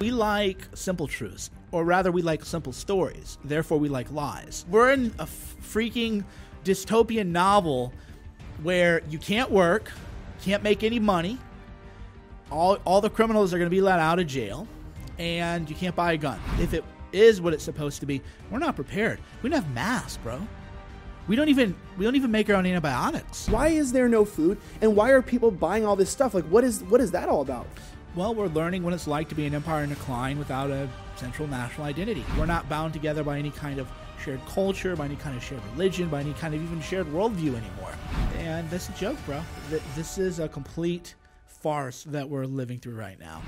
We like simple truths, or rather, we like simple stories. Therefore, we like lies. We're in a freaking dystopian novel where you can't work, can't make any money, all, all the criminals are going to be let out of jail, and you can't buy a gun. If it is what it's supposed to be, we're not prepared. We don't have masks, bro. We don't even we don't even make our own antibiotics. Why is there no food, and why are people buying all this stuff? Like, what is what is that all about? Well, we're learning what it's like to be an empire in decline without a central national identity. We're not bound together by any kind of shared culture, by any kind of shared religion, by any kind of even shared worldview anymore. And that's a joke, bro. This is a complete farce that we're living through right now.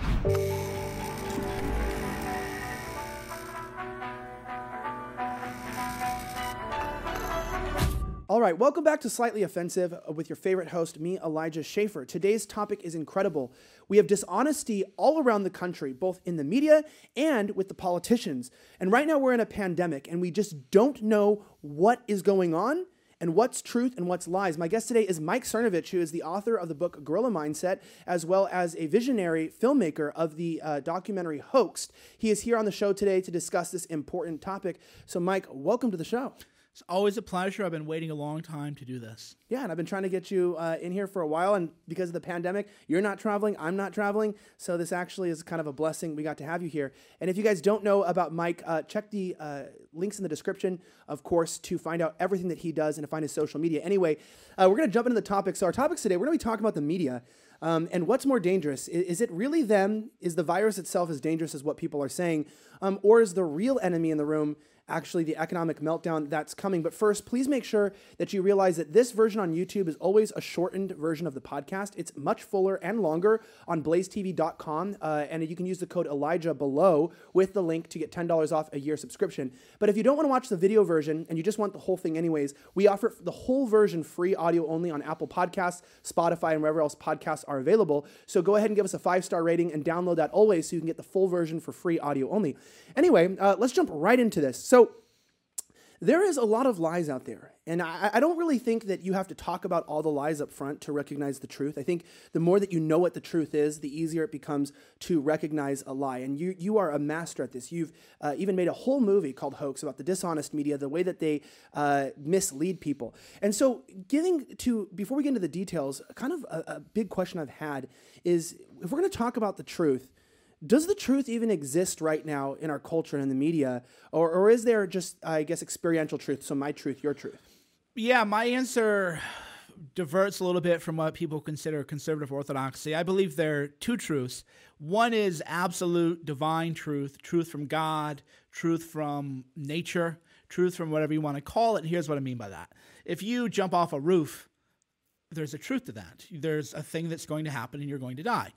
All right, welcome back to Slightly Offensive with your favorite host, me, Elijah Schaffer. Today's topic is incredible. We have dishonesty all around the country, both in the media and with the politicians. And right now we're in a pandemic and we just don't know what is going on and what's truth and what's lies. My guest today is Mike Cernovich, who is the author of the book Gorilla Mindset, as well as a visionary filmmaker of the uh, documentary Hoaxed. He is here on the show today to discuss this important topic. So, Mike, welcome to the show. It's always a pleasure. I've been waiting a long time to do this. Yeah, and I've been trying to get you uh, in here for a while, and because of the pandemic, you're not traveling, I'm not traveling, so this actually is kind of a blessing. We got to have you here. And if you guys don't know about Mike, uh, check the uh, links in the description, of course, to find out everything that he does and to find his social media. Anyway, uh, we're going to jump into the topics. So our topics today, we're going to be talking about the media. Um, and what's more dangerous? Is, is, it really them? Is the virus itself as dangerous as what people are saying? Um, or is the real enemy in the room actually the economic meltdown that's coming. But first, please make sure that you realize that this version on YouTube is always a shortened version of the podcast. It's much fuller and longer on blazetv.com, uh, and you can use the code Elijah below with the link to get $10 off a year subscription. But if you don't want to watch the video version and you just want the whole thing anyways, we offer the whole version free audio only on Apple Podcasts, Spotify, and wherever else podcasts are available. So go ahead and give us a five star rating and download that always so you can get the full version for free audio only. Anyway, uh, let's jump right into this. So, there is a lot of lies out there. And I, I, don't really think that you have to talk about all the lies up front to recognize the truth. I think the more that you know what the truth is, the easier it becomes to recognize a lie. And you, you are a master at this. You've uh, even made a whole movie called Hoax about the dishonest media, the way that they uh, mislead people. And so, getting to, before we get into the details, kind of a, a big question I've had is if we're going to talk about the truth, does the truth even exist right now in our culture and in the media? Or, or is there just i guess experiential truth so my truth your truth? Yeah my answer diverts a little bit from what people consider conservative orthodoxy. I believe there are two truths. One is absolute divine truth truth from god truth from nature truth from whatever you want to call it. And here's what i mean by that. If you jump off a roof there's a truth to that. There's a thing that's going to happen and you're going to die.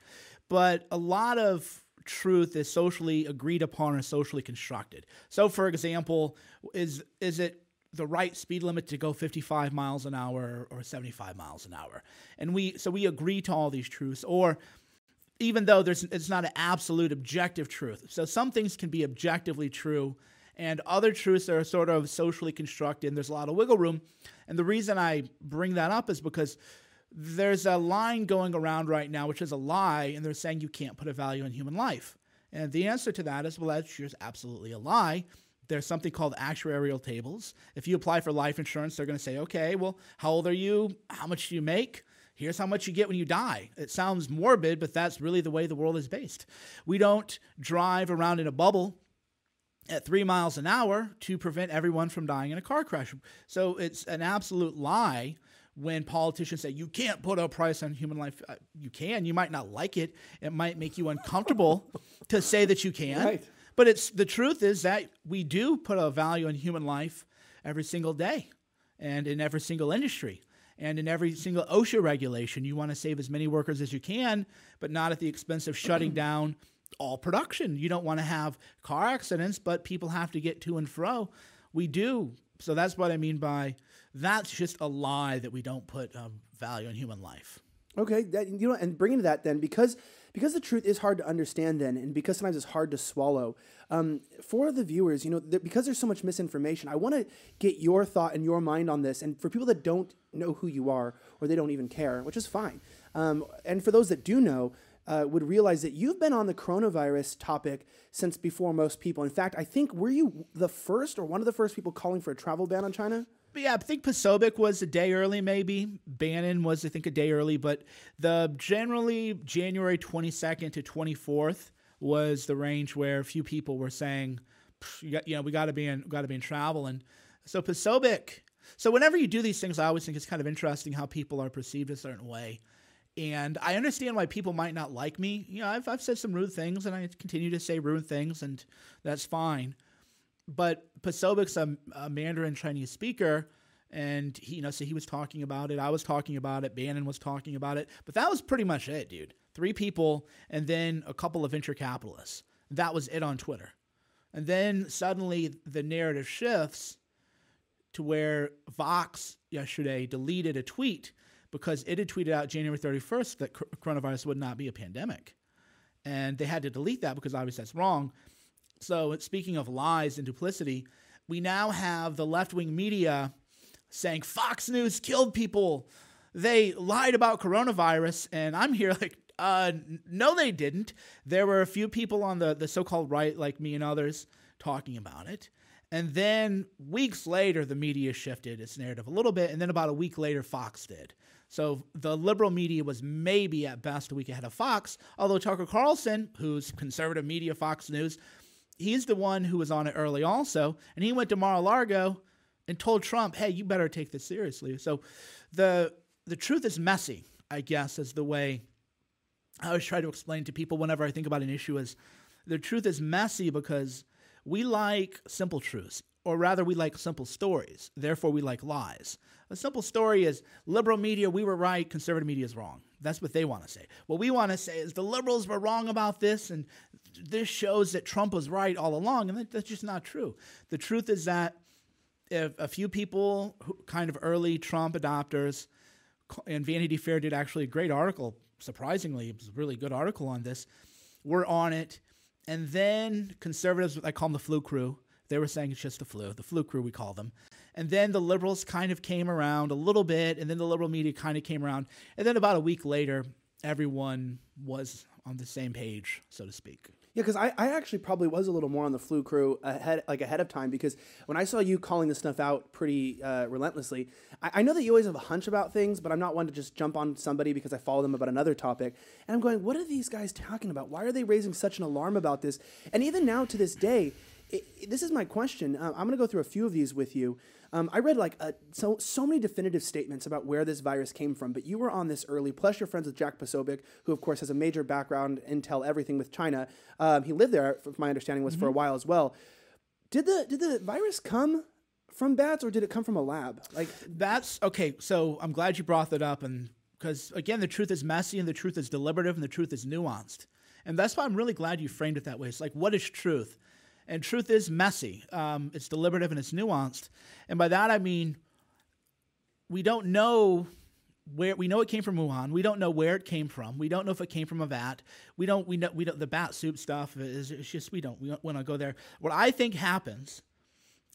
But a lot of truth is socially agreed upon or socially constructed. So, for example, is is it the right speed limit to go 55 miles an hour or 75 miles an hour? And we so we agree to all these truths, or even though there's it's not an absolute objective truth. So some things can be objectively true, and other truths are sort of socially constructed. And there's a lot of wiggle room. And the reason I bring that up is because there's a line going around right now, which is a lie, and they're saying you can't put a value on human life. And the answer to that is, well, that's just absolutely a lie. There's something called actuarial tables. If you apply for life insurance, they're going to say, okay, well, how old are you? How much do you make? Here's how much you get when you die. It sounds morbid, but that's really the way the world is based. We don't drive around in a bubble at three miles an hour to prevent everyone from dying in a car crash. So it's an absolute lie when politicians say you can't put a price on human life. Uh, you can. You might not like it. It might make you uncomfortable to say that you can. Right. But it's the truth is that we do put a value on human life every single day, and in every single industry. And in every single OSHA regulation, you want to save as many workers as you can, but not at the expense of shutting down all production. You don't want to have car accidents, but people have to get to and fro. We do. So that's what I mean by that's just a lie that we don't put um, value in human life. Okay, that, you know, and bringing to that then because because the truth is hard to understand then, and because sometimes it's hard to swallow. Um, for the viewers, you know, th- because there's so much misinformation, I want to get your thought and your mind on this. And for people that don't know who you are or they don't even care, which is fine, um, and for those that do know, uh, would realize that you've been on the coronavirus topic since before most people. In fact, I think were you the first or one of the first people calling for a travel ban on China? But yeah, I think Posobiec was a day early, maybe. Bannon was, I think, a day early, but the generally January 22nd to 24th was the range where a few people were saying, you, got, you know, we got to be in, got to be in travel, and so Posobiec. So whenever you do these things, I always think it's kind of interesting how people are perceived a certain way. And I understand why people might not like me. You know, I've, I've said some rude things and I continue to say rude things, and that's fine. But Posobiec's a, a Mandarin Chinese speaker, and he, you know, so he was talking about it. I was talking about it. Bannon was talking about it. But that was pretty much it, dude. Three people, and then a couple of venture capitalists. That was it on Twitter. And then suddenly the narrative shifts to where Vox yesterday deleted a tweet because it had tweeted out January 31st that coronavirus would not be a pandemic. And they had to delete that because obviously that's wrong. So, speaking of lies and duplicity, we now have the left wing media saying Fox News killed people. They lied about coronavirus. And I'm here like, uh, no, they didn't. There were a few people on the, the so called right, like me and others, talking about it. And then weeks later, the media shifted its narrative a little bit. And then about a week later, Fox did. So the liberal media was maybe at best a week ahead of Fox, although Tucker Carlson, who's conservative media, Fox News, he's the one who was on it early also. And he went to Mar a Lago and told Trump, hey, you better take this seriously. So the the truth is messy, I guess, is the way I always try to explain to people whenever I think about an issue is the truth is messy because we like simple truths, or rather we like simple stories. Therefore we like lies. A simple story is liberal media, we were right, conservative media is wrong. That's what they want to say. What we want to say is the liberals were wrong about this, and this shows that Trump was right all along, and that, that's just not true. The truth is that if a few people, who, kind of early Trump adopters, and Vanity Fair did actually a great article, surprisingly, it was a really good article on this, were on it. And then conservatives, I call them the flu crew, they were saying it's just the flu, the flu crew, we call them. And then the liberals kind of came around a little bit, and then the liberal media kind of came around. And then about a week later, everyone was on the same page, so to speak. Yeah, because I, I actually probably was a little more on the flu crew ahead, like ahead of time, because when I saw you calling this stuff out pretty uh, relentlessly, I, I, know that you always have a hunch about things, but I'm not one to just jump on somebody because I follow them about another topic. And I'm going, what are these guys talking about? Why are they raising such an alarm about this? And even now to this day, it, it, this is my question. Uh, I'm going to go through a few of these with you. Um, I read like a, so so many definitive statements about where this virus came from, but you were on this early. Plus, you're friends with Jack Posobiec, who of course has a major background, intel, everything with China. Um, he lived there, if my understanding was, mm-hmm. for a mm-hmm. while as well. Did the did the virus come from bats, or did it come from a lab? Like that's okay. So I'm glad you brought that up, and because again, the truth is messy, and the truth is deliberative, and the truth is nuanced. And that's why I'm really glad you framed it that way. It's like, what is truth? And truth is messy. Um, it's deliberative and it's nuanced. And by that I mean we don't know where we know it came from Wuhan. We don't know where it came from. We don't know if it came from a vat. We don't. We know. We don't. The bat soup stuff is it's just we don't. We don't want to go there. What I think happens,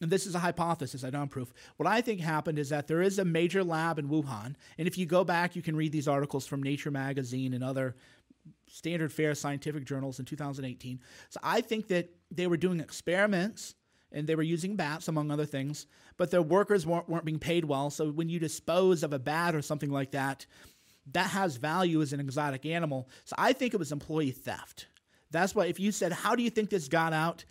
and this is a hypothesis. I don't proof. What I think happened is that there is a major lab in Wuhan, and if you go back, you can read these articles from Nature magazine and other standard fare scientific journals in 2018. So I think that they were doing experiments and they were using bats among other things, but their workers weren't, weren't being paid well. So when you dispose of a bat or something like that, that has value as an exotic animal. So I think it was employee theft. That's why if you said, How do you think this got out?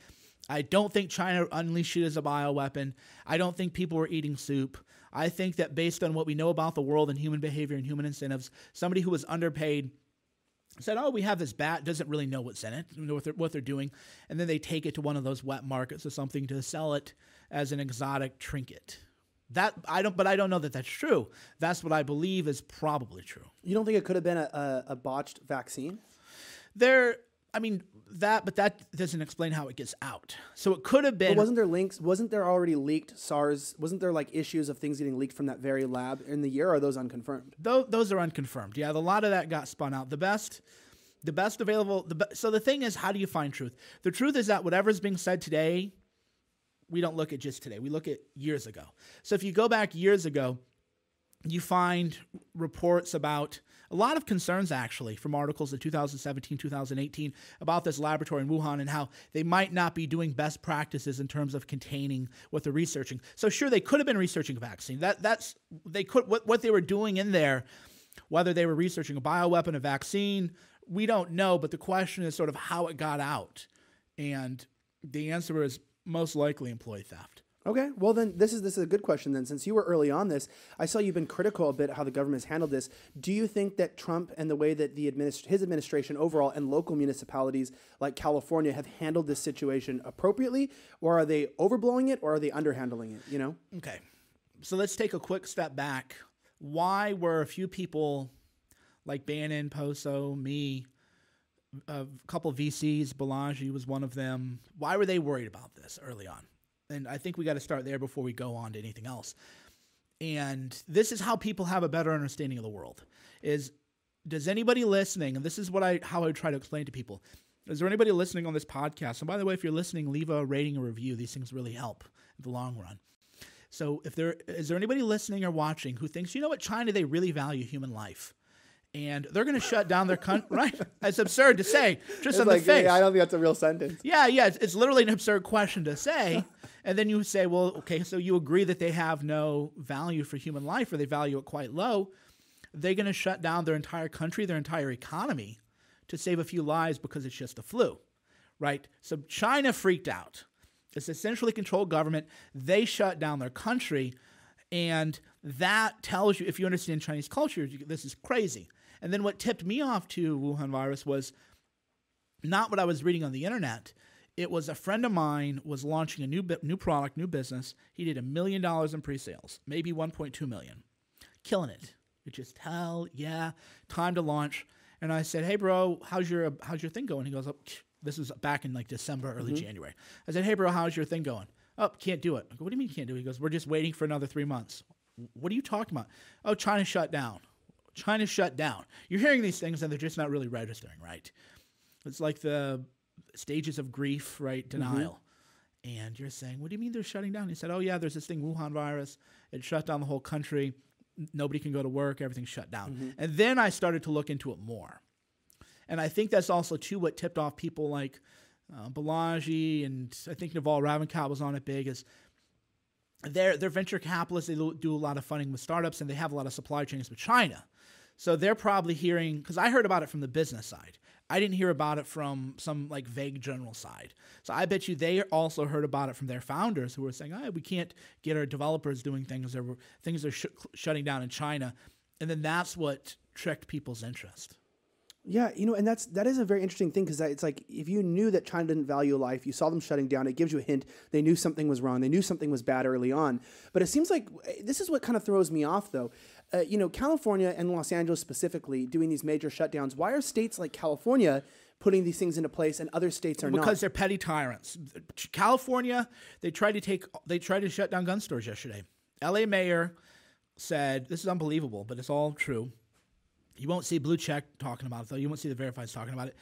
I don't think China unleashed it as a bioweapon. I don't think people were eating soup. I think that based on what we know about the world and human behavior and human incentives, somebody who was underpaid said, "Oh, we have this bat. Doesn't really know what's in it, know what they're, what they're doing," and then they take it to one of those wet markets or something to sell it as an exotic trinket. That I don't, but I don't know that that's true. That's what I believe is probably true. You don't think it could have been a, a, a botched vaccine? There, I mean that, but that doesn't explain how it gets out. So it could have been. But wasn't there links? Wasn't there already leaked SARS? Wasn't there like issues of things getting leaked from that very lab in the year? Or are those unconfirmed? Those, those are unconfirmed. Yeah, a lot of that got spun out. The best, the best available. The be- so the thing is, how do you find truth? The truth is that whatever's being said today, we don't look at just today. We look at years ago. So if you go back years ago, you find reports about a lot of concerns actually from articles in 2017, 2018 about this laboratory in Wuhan and how they might not be doing best practices in terms of containing what they're researching. So sure, they could have been researching a vaccine. That that's they could what what they were doing in there, whether they were researching a bioweapon, a vaccine, we don't know. But the question is sort of how it got out, and the answer is most likely employee theft. Okay, well then this is this is a good question then. Since you were early on this, I saw you've been critical a bit how the government has handled this. Do you think that Trump and the way that the administ- his administration overall and local municipalities like California have handled this situation appropriately, or are they overblowing it, or are they underhandling it? You know. Okay, so let's take a quick step back. Why were a few people like Bannon, Poso, me, a couple VCs, Balaji was one of them. Why were they worried about this early on? And I think we got to start there before we go on to anything else. And this is how people have a better understanding of the world. Is does anybody listening, and this is what I how I try to explain to people. Is there anybody listening on this podcast? And by the way, if you're listening, leave a rating or review. These things really help in the long run. So if there is there anybody listening or watching who thinks, you know what, China, they really value human life and they're going to shut down their country. right? It's absurd to say, just It's on like, the face. yeah, I don't think that's a real sentence. Yeah, yeah, it's, it's literally an absurd question to say. and then you say, well, okay, so you agree that they have no value for human life or they value it quite low. They're going to shut down their entire country, their entire economy to save a few lives because it's just a flu, right? So China freaked out. It's essentially controlled government. They shut down their country. And that tells you, if you understand Chinese culture, this is crazy. And then what tipped me off to Wuhan virus was not what I was reading on the internet. It was a friend of mine was launching a new new product, new business. He did a million dollars in pre-sales, maybe 1.2 million, killing it. It just hell yeah, time to launch. And I said, hey bro, how's your how's your thing going? He goes, oh, this was back in like December, early mm-hmm. January. I said, hey bro, how's your thing going? Oh, can't do it. I go, what do you mean you can't do it? He goes, we're just waiting for another three months. What are you talking about? Oh, China shut down. China shut down. You're hearing these things and they're just not really registering, right? It's like the stages of grief, right? Denial. And you're saying, what do you mean they're shutting down? He said, oh, yeah, there's this thing, Wuhan virus. It shut down the whole country. Nobody can go to work. Everything's shut down. And then I started to look into it more. And I think that's also, too, what tipped off people like uh, Balaji and I think Naval Ravikant was on it big is they're, they're venture capitalists. They do a lot of funding with startups and they have a lot of supply chains with China. So they're probably hearing because I heard about it from the business side. I didn't hear about it from some like vague general side. So I bet you they also heard about it from their founders who were saying, "Oh, we can't get our developers doing things or things are sh- shutting down in China," and then that's what tricked people's interest. Yeah, you know, and that's that is a very interesting thing because it's like if you knew that China didn't value life, you saw them shutting down. It gives you a hint they knew something was wrong. They knew something was bad early on. But it seems like eh, this is what kind of throws me off, though. Uh, you know, California and Los Angeles specifically doing these major shutdowns. Why are states like California putting these things into place and other states are because not? Because they're petty tyrants. California, they tried to take, they tried to shut down gun stores yesterday. L.A. mayor said, "This is unbelievable, but it's all true." You won't see Blue Check talking about it though. You won't see the verifieds talking about it.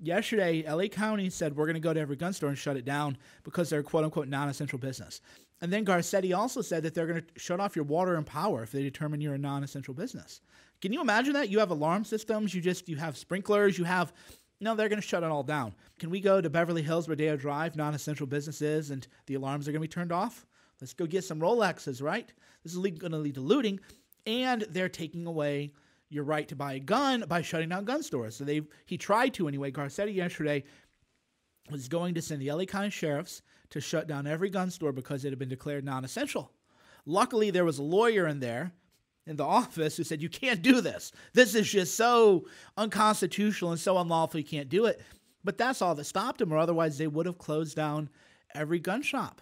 Yesterday, LA County said we're going to go to every gun store and shut it down because they're quote unquote non essential business. And then Garcetti also said that they're going to shut off your water and power if they determine you're a non essential business. Can you imagine that? You have alarm systems, you just you have sprinklers, you have no, they're going to shut it all down. Can we go to Beverly Hills, Rodeo Drive, non essential businesses, and the alarms are going to be turned off? Let's go get some Rolexes, right? This is going to lead to looting. And they're taking away your right to buy a gun by shutting down gun stores. So they he tried to anyway. Garcetti yesterday was going to send the LA County sheriffs to shut down every gun store because it had been declared non-essential. Luckily, there was a lawyer in there in the office who said, "You can't do this. This is just so unconstitutional and so unlawful. You can't do it." But that's all that stopped him, or otherwise they would have closed down every gun shop.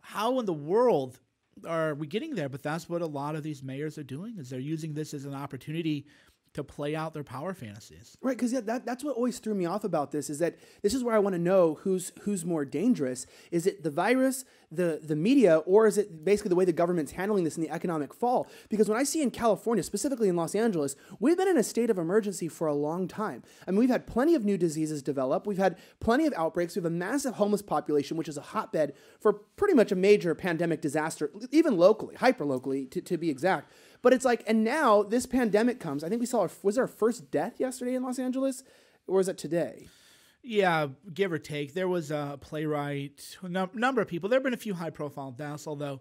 How in the world are we getting there? But that's what a lot of these mayors are doing is they're using this as an opportunity to play out their power fantasies. Right, because yeah, that, that's what always threw me off about this is that this is where I want to know who's who's more dangerous. Is it the virus, the the media, or is it basically the way the government's handling this in the economic fall? Because when I see in California, specifically in Los Angeles, we've been in a state of emergency for a long time. I mean, we've had plenty of new diseases develop. We've had plenty of outbreaks. We have a massive homeless population, which is a hotbed for pretty much a major pandemic disaster, even locally, hyper locally to, to be exact. But it's like, and now this pandemic comes. I think we saw, our, was our first death yesterday in Los Angeles? Or was it today? Yeah, give or take. There was a playwright, a num- number of people. There have been a few high profile deaths, although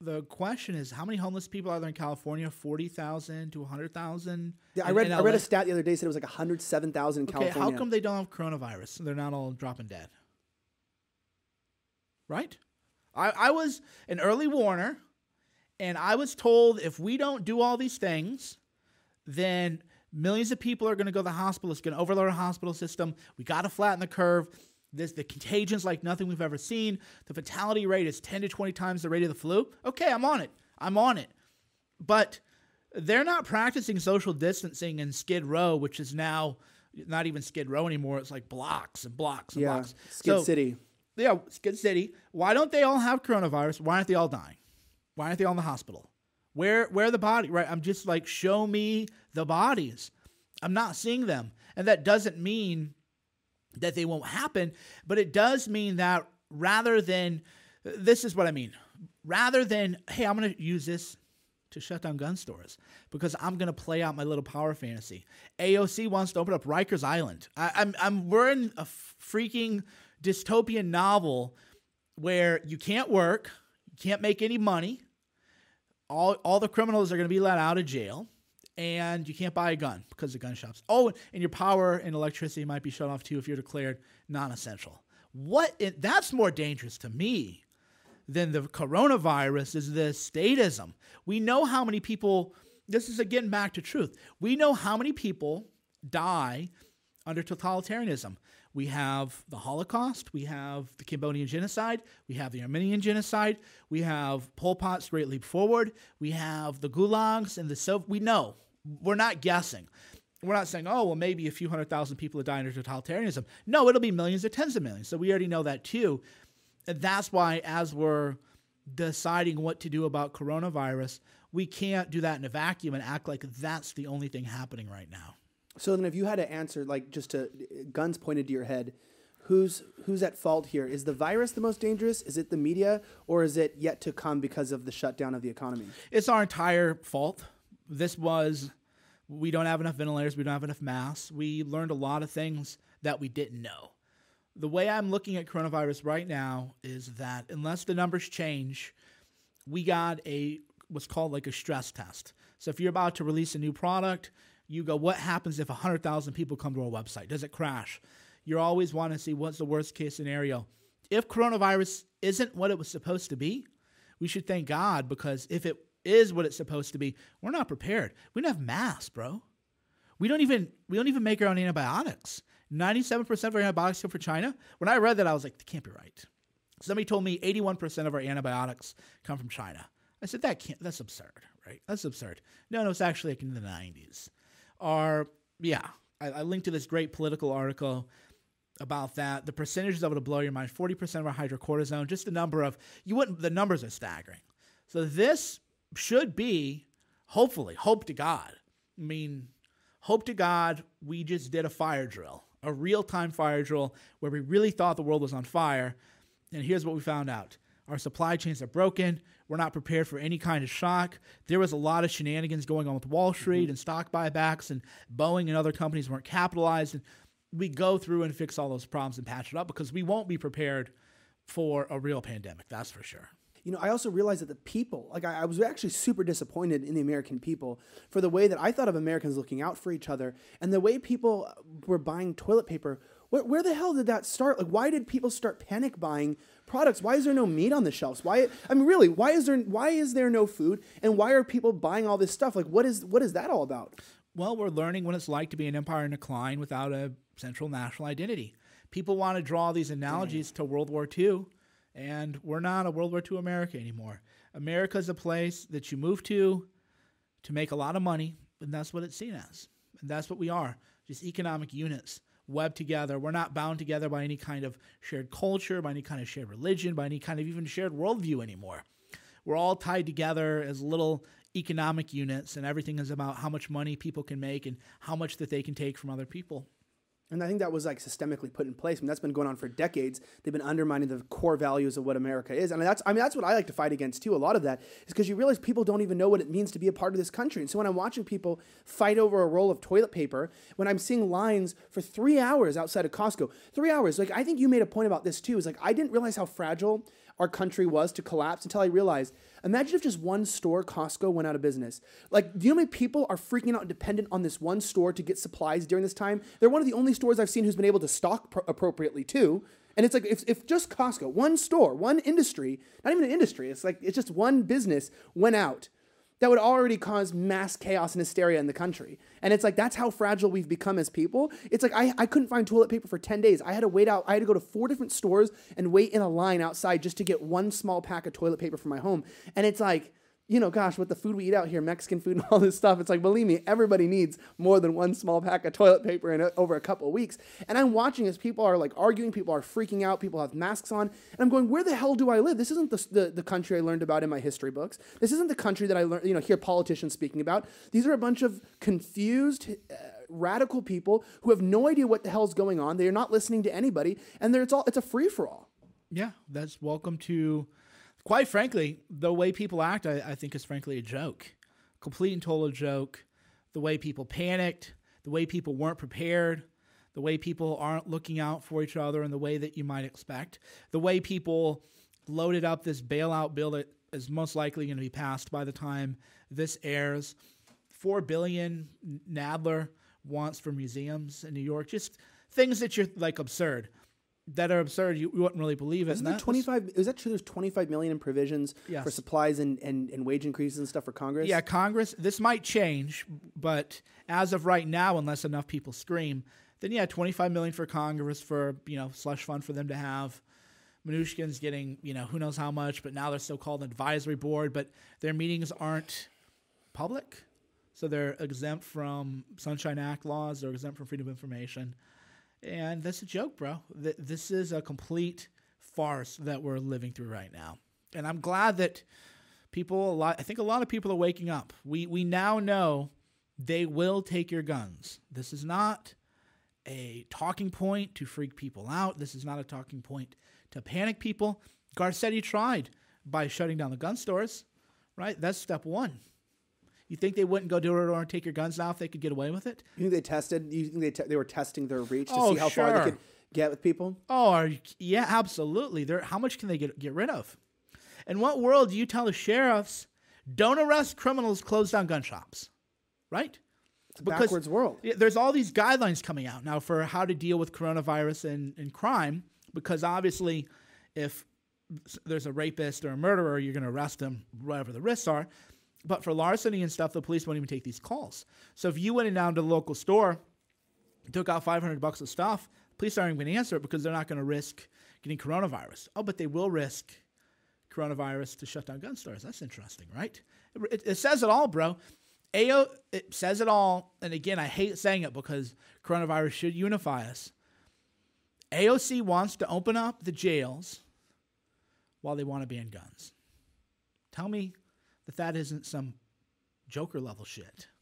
the question is how many homeless people are there in California? 40,000 to 100,000? Yeah, I read, I read a stat the other day said it was like 107,000 in okay, California. how come they don't have coronavirus? They're not all dropping dead. Right? I, I was an early warner, and I was told if we don't do all these things, then millions of people are going to go to the hospital. It's going to overload our hospital system. We got to flatten the curve. This, the contagions like nothing we've ever seen. The fatality rate is 10 to 20 times the rate of the flu. Okay, I'm on it. I'm on it. But they're not practicing social distancing in Skid Row, which is now not even Skid Row anymore. It's like blocks and blocks and yeah, blocks. Skid so, City. Yeah, Skid City. Why don't they all have coronavirus? Why aren't they all dying? Why aren't they all in the hospital? Where where the body? Right? I'm just like, show me the bodies. I'm not seeing them. And that doesn't mean that they won't happen, but it does mean that rather than this is what I mean. Rather than, hey, I'm gonna use this to shut down gun stores because I'm gonna play out my little power fantasy. AOC wants to open up Rikers Island. I, I'm, I'm we're in a freaking dystopian novel where you can't work, you can't make any money. All all the criminals are gonna be let out of jail and you can't buy a gun because of gun shops. Oh, and your power and electricity might be shut off too if you're declared non-essential. What that's more dangerous to me than the coronavirus is the statism. We know how many people. This is again back to truth. We know how many people die under totalitarianism. We have the Holocaust, we have the Cambodian genocide, we have the Armenian genocide, we have Pol Pot's Great Leap Forward, we have the gulags and the so we know we're not guessing. We're not saying, oh, well, maybe a few hundred thousand people are dying of totalitarianism. No, it'll be millions or tens of millions. So we already know that too. And that's why, as we're deciding what to do about coronavirus, we can't do that in a vacuum and act like that's the only thing happening right now. So then, if you had to answer, like just to guns pointed to your head, who's who's at fault here? Is the virus the most dangerous? Is it the media, or is it yet to come because of the shutdown of the economy? It's our entire fault this was we don't have enough ventilators, we don't have enough masks. We learned a lot of things that we didn't know. The way I'm looking at coronavirus right now is that unless the numbers change, we got a what's called like a stress test. So if you're about to release a new product, you go, what happens if 100,000 people come to our website? Does it crash? You always want to see what's the worst case scenario. If coronavirus isn't what it was supposed to be, we should thank God because if it is what it's supposed to be. We're not prepared. We don't have masks, bro. We don't even we don't even make our own antibiotics. 97% of our antibiotics come from China. When I read that, I was like, that can't be right. Somebody told me 81% of our antibiotics come from China. I said, that can't, that's absurd, right? That's absurd. No, no, it's actually like in the 90s. Our, yeah, I, I linked to this great Politico article about that. The percentages of it will blow your mind. 40% of our hydrocortisone, just the number of, you wouldn't, the numbers are staggering. So this should be, hopefully, hope to God. I mean, hope to God, we just did a fire drill, a real time fire drill where we really thought the world was on fire. And here's what we found out our supply chains are broken. We're not prepared for any kind of shock. There was a lot of shenanigans going on with Wall Street mm-hmm. and stock buybacks, and Boeing and other companies weren't capitalized. And we go through and fix all those problems and patch it up because we won't be prepared for a real pandemic, that's for sure you know, I also realized that the people, like I, I, was actually super disappointed in the American people for the way that I thought of Americans looking out for each other and the way people were buying toilet paper. Where, where the hell did that start? Like, why did people start panic buying products? Why is there no meat on the shelves? Why? I mean, really, why is there why is there no food? And why are people buying all this stuff? Like, what is what is that all about? Well, we're learning what it's like to be an empire in decline without a central national identity. People want to draw these analogies Damn. to World War II and we're not a World War II America anymore. America is a place that you move to to make a lot of money, and that's what it's seen as. And that's what we are just economic units webbed together. We're not bound together by any kind of shared culture, by any kind of shared religion, by any kind of even shared worldview anymore. We're all tied together as little economic units, and everything is about how much money people can make and how much that they can take from other people. And I think that was like systemically put in place. I mean, that's been going on for decades. They've been undermining the core values of what America is. And that's, I mean, that's what I like to fight against too. A lot of that is because you realize people don't even know what it means to be a part of this country. And so when I'm watching people fight over a roll of toilet paper, when I'm seeing lines for three hours outside of Costco, three hours, like I think you made a point about this too, is like I didn't realize how fragile our country was to collapse until I realized imagine if just one store, Costco, went out of business. Like, do you know how many people are freaking out dependent on this one store to get supplies during this time? They're one of the only stores I've seen who's been able to stock pro- appropriately too. And it's like if, if just Costco, one store, one industry, not even an industry, it's like it's just one business went out that would already cause mass chaos and hysteria in the country. And it's like, that's how fragile we've become as people. It's like, I, I couldn't find toilet paper for 10 days. I had to wait out, I had to go to four different stores and wait in a line outside just to get one small pack of toilet paper for my home. And it's like, you know, gosh, with the food we eat out here, Mexican food and all this stuff, it's like, believe me, everybody needs more than one small pack of toilet paper in a, over a couple of weeks. And I'm watching as people are like arguing, people are freaking out, people have masks on, and I'm going, where the hell do I live? This isn't the, the, the country I learned about in my history books. This isn't the country that I learned, you know, hear politicians speaking about. These are a bunch of confused, uh, radical people who have no idea what the hell's going on. They are not listening to anybody, and it's all it's a free for all. Yeah, that's welcome to quite frankly, the way people act, I, I, think, is frankly a joke, complete and total joke. The way people panicked, the way people weren't prepared, the way people aren't looking out for each other in the way that you might expect, the way people loaded up this bailout bill that is most likely going to be passed by the time this airs. Four billion Nadler wants for museums in New York, just things that you're like absurd that are absurd. You, you wouldn't really believe it. Isn't there twenty five? Is that true? There's twenty five million in provisions yes. for supplies and, and, and wage increases and stuff for Congress. Yeah, Congress. This might change, but as of right now, unless enough people scream, then yeah, twenty five million for Congress for you know slush fund for them to have. Mnuchin's getting you know who knows how much, but now they're still called an advisory board, but their meetings aren't public, so they're exempt from Sunshine Act laws. They're exempt from freedom of information. And that's a joke, bro. This is a complete farce that we're living through right now. And I'm glad that people, a lot, I think a lot of people are waking up. We, we now know they will take your guns. This is not a talking point to freak people out. This is not a talking point to panic people. Garcetti tried by shutting down the gun stores, right? That's step one. You think they wouldn't go door to door and take your guns now if they could get away with it? You think they tested? You think they te- they were testing their reach to oh, see how sure. far they could get with people? Oh, yeah, absolutely. They're, how much can they get get rid of? In what world do you tell the sheriffs don't arrest criminals, close down gun shops? Right? It's a because backwards world. There's all these guidelines coming out now for how to deal with coronavirus and, and crime, because obviously, if there's a rapist or a murderer, you're going to arrest them, whatever the risks are. But for larceny and stuff, the police won't even take these calls. So if you went in down to the local store, took out 500 bucks of stuff, police aren't even going to answer it because they're not going to risk getting coronavirus. Oh, but they will risk coronavirus to shut down gun stores. That's interesting, right? It, it says it all, bro. AO, it says it all. And again, I hate saying it because coronavirus should unify us. AOC wants to open up the jails while they want to ban guns. Tell me that that isn't some Joker level shit.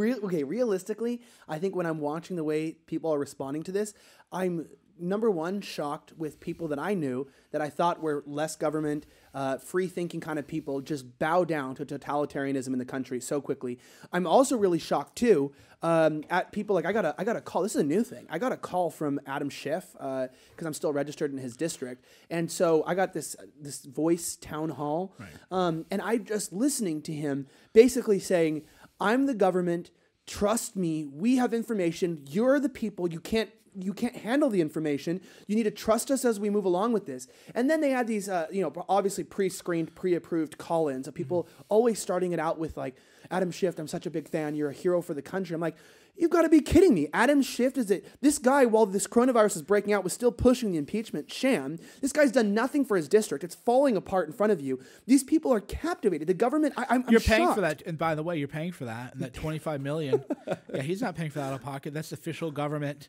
Okay, realistically, I think when I'm watching the way people are responding to this, I'm number one shocked with people that I knew that I thought were less government, uh, free thinking kind of people just bow down to totalitarianism in the country so quickly. I'm also really shocked too um, at people like I got a I got a call. This is a new thing. I got a call from Adam Schiff because uh, I'm still registered in his district, and so I got this this voice town hall, right. um, and I just listening to him basically saying, "I'm the government." Trust me, we have information. You're the people. You can't you can't handle the information. You need to trust us as we move along with this. And then they had these, uh, you know, obviously pre-screened, pre-approved call-ins of people mm-hmm. always starting it out with like, Adam Schiff, I'm such a big fan. You're a hero for the country. I'm like, you've got to be kidding me. Adam Schiff is it? This guy, while this coronavirus is breaking out, was still pushing the impeachment sham. This guy's done nothing for his district. It's falling apart in front of you. These people are captivated. The government, I, am you're paying shocked. for that. And by the way, you're paying for that. And that 25 million. yeah, he's not paying for that out of pocket. That's official government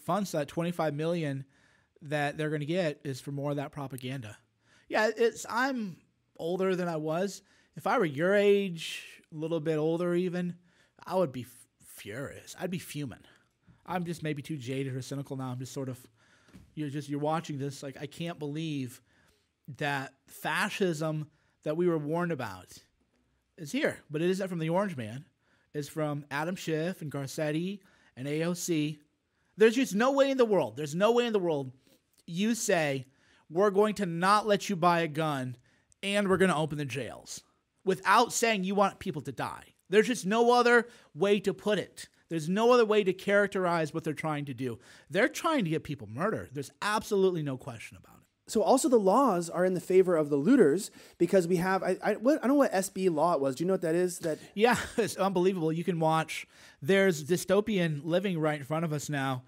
funds that 25 million that they're going to get is for more of that propaganda. Yeah, it's I'm older than I was. If I were your age, a little bit older even, I would be furious. I'd be fuming. I'm just maybe too jaded or cynical now. I'm just sort of you're just you're watching this like I can't believe that fascism that we were warned about is here, but it isn't from the Orange Man. It's from Adam Schiff and Garcetti and AOC. There's just no way in the world. There's no way in the world you say we're going to not let you buy a gun and we're going to open the jails without saying you want people to die. There's just no other way to put it. There's no other way to characterize what they're trying to do. They're trying to get people murdered. There's absolutely no question about it. So also the laws are in the favor of the looters because we have I I, what, I don't know what SB law it was. Do you know what that is? That Yeah, it's unbelievable. You can watch. There's dystopian living right in front of us now.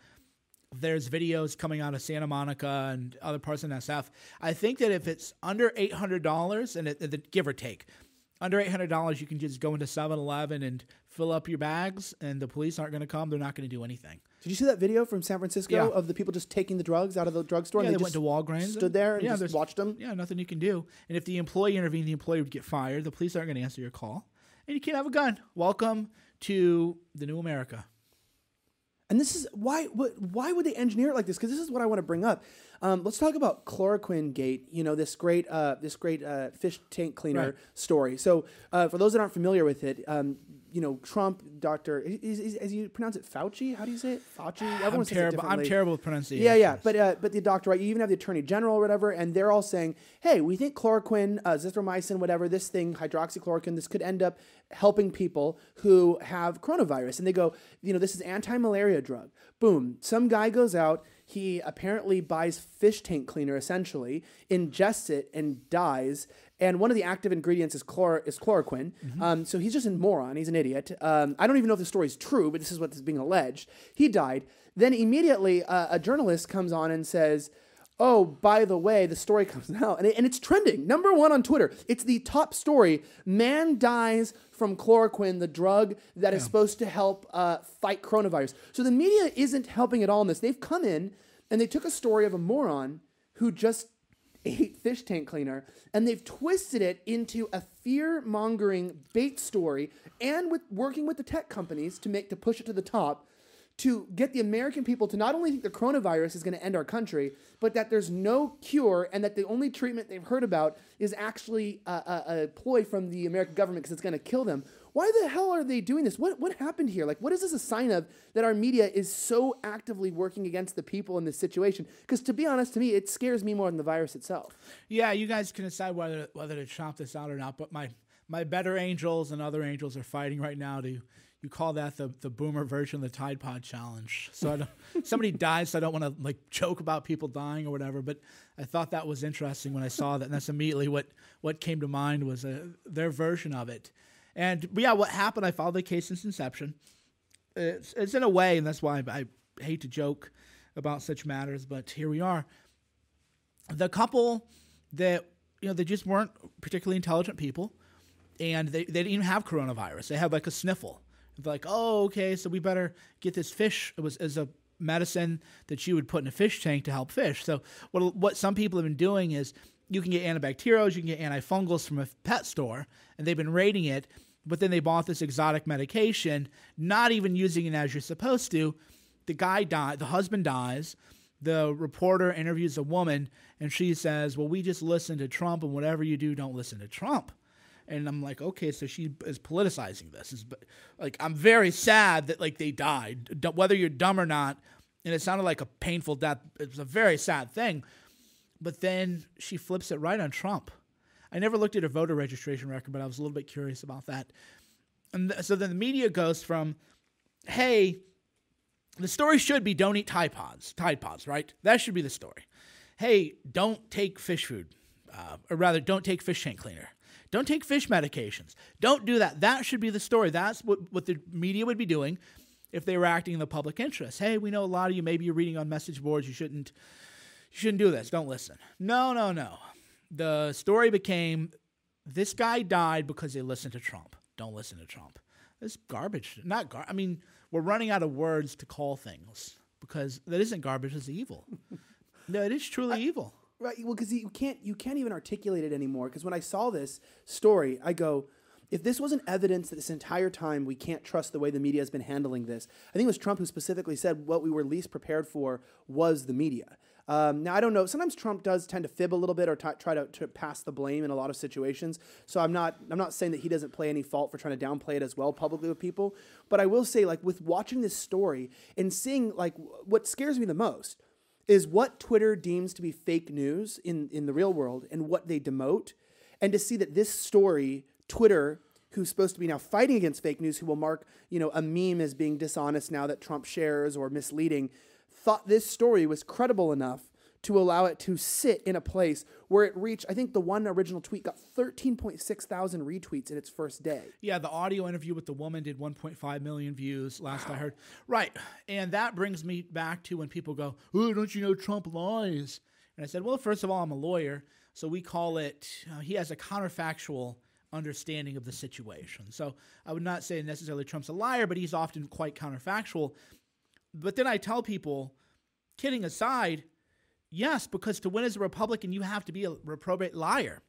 There's videos coming out of Santa Monica and other parts of SF. I think that if it's under eight hundred dollars, and it, it, give or take, under eight hundred dollars, you can just go into 7-Eleven and fill up your bags, and the police aren't going to come. They're not going to do anything. Did you see that video from San Francisco Yeah. of the people just taking the drugs out of the drugstore? Yeah, and they, they, went just to Walgreens. stood there and yeah, just watched them. Yeah, nothing you can do. And if the employee intervened, the employee would get fired. The police aren't going to answer your call, and you can't have a gun. Welcome to the new America. And this is why what, why would they engineer it like this? Because this is what I want to bring up. Um, let's talk about chloroquine gate. You know this great uh, this great uh, fish tank cleaner Right. story. So uh, for those that aren't familiar with it, um, you know Trump, Doctor, is, is, as you pronounce it, Fauci. How do you say it? Fauci. Everyone I'm says it terrible. I'm terrible with pronunciation. Yeah, yeah, but uh, but the doctor, right? You even have the attorney general or whatever, and they're all saying, "Hey, we think chloroquine, uh, zithromycin, whatever this thing, hydroxychloroquine, this could end up helping people who have coronavirus." And they go, "You know, this is anti-malaria drug." Boom. Some guy goes out. He apparently buys fish tank cleaner, essentially, ingests it, and dies. And one of the active ingredients is chlor- is chloroquine. Um, so he's just a moron. He's an idiot. Um, I don't even know if the story is true, but this is what's being alleged. He died. Then immediately, uh, a journalist comes on and says, "Oh, by the way, the story comes out, and, it, and it's trending. Number one on Twitter. It's the top story. Man dies from chloroquine, the drug that is supposed to help uh, fight coronavirus. So the media isn't helping at all in this. They've come in and they took a story of a moron who just ate fish tank cleaner and they've twisted it into a fear mongering bait story and with working with the tech companies to make to push it to the top to get the American people to not only think the coronavirus is going to end our country, but that there's no cure and that the only treatment they've heard about is actually a, a, a ploy from the American government because it's going to kill them. Why the hell are they doing this? What what happened here? Like, what is this a sign of that our media is so actively working against the people in this situation? Because to be honest, to me, it scares me more than the virus itself. Yeah, you guys can decide whether whether to chop this out or not. But my my better angels and other angels are fighting right now to. You call that the, the boomer version of the Tide Pod challenge. So I don't, somebody dies, so I don't want to like joke about people dying or whatever. But I thought that was interesting when I saw that, and that's immediately what what came to mind was uh, their version of it. And yeah, what happened? I followed the case since inception. It's, it's in a way, and that's why I hate to joke about such matters, but here we are. The couple that you know they just weren't particularly intelligent people, and they, they didn't even have coronavirus. They had like a sniffle. Like, oh, okay, so we better get this fish. It was as a medicine that you would put in a fish tank to help fish. So what what some people have been doing is you can get antibacterials, you can get antifungals from a pet store, and they've been rating it. But then they bought this exotic medication, not even using it as you're supposed to. The guy died. The husband dies. The reporter interviews a woman, and she says, "Well, we just listen to Trump, and whatever you do, don't listen to Trump." And I'm like, okay, so she is politicizing this. Is like, I'm very sad that like they died, whether you're dumb or not. And it sounded like a painful death. It was a very sad thing. But then she flips it right on Trump. I never looked at her voter registration record, but I was a little bit curious about that. And th- so then the media goes from, hey, the story should be don't eat Tide Pods, Tide Pods, right? That should be the story. Hey, don't take fish food, uh, or rather, don't take fish tank cleaner. Don't take fish medications. Don't do that. That should be the story. That's what, what the media would be doing if they were acting in the public interest. Hey, we know a lot of you, maybe you're reading on message boards. You shouldn't, you shouldn't do this. Don't listen. No, no, no. The story became this guy died because they listened to Trump. Don't listen to Trump. It's garbage. Not gar. I mean, we're running out of words to call things because that isn't garbage. It's evil. no, it is truly evil. Right. Well, because you can't you can't even articulate it anymore. Because when I saw this story, I go, if this wasn't evidence that this entire time we can't trust the way the media has been handling this, I think it was Trump who specifically said what we were least prepared for was the media. Um, now I don't know. Sometimes Trump does tend to fib a little bit or t- try to, to, pass the blame in a lot of situations. So I'm not I'm not saying that he doesn't play any fault for trying to downplay it as well publicly with people. But I will say, like with watching this story and seeing like what scares me the most is what Twitter deems to be fake news in in the real world and what they demote, and to see that this story Twitter who's supposed to be now fighting against fake news, who will mark, you know, a meme as being dishonest now that Trump shares or misleading, thought this story was credible enough to allow it to sit in a place where it reached, I think the one original tweet got 13.6 thousand retweets in its first day. Yeah, the audio interview with the woman did 1.5 million views last. I heard. Right. And that brings me back to when people go, Oh, don't you know Trump lies? And I said, Well, first of all, I'm a lawyer. So we call it, uh, he has a counterfactual understanding of the situation. So I would not say necessarily Trump's a liar, but he's often quite counterfactual. But then I tell people, kidding aside, yes, because to win as a Republican, you have to be a reprobate liar.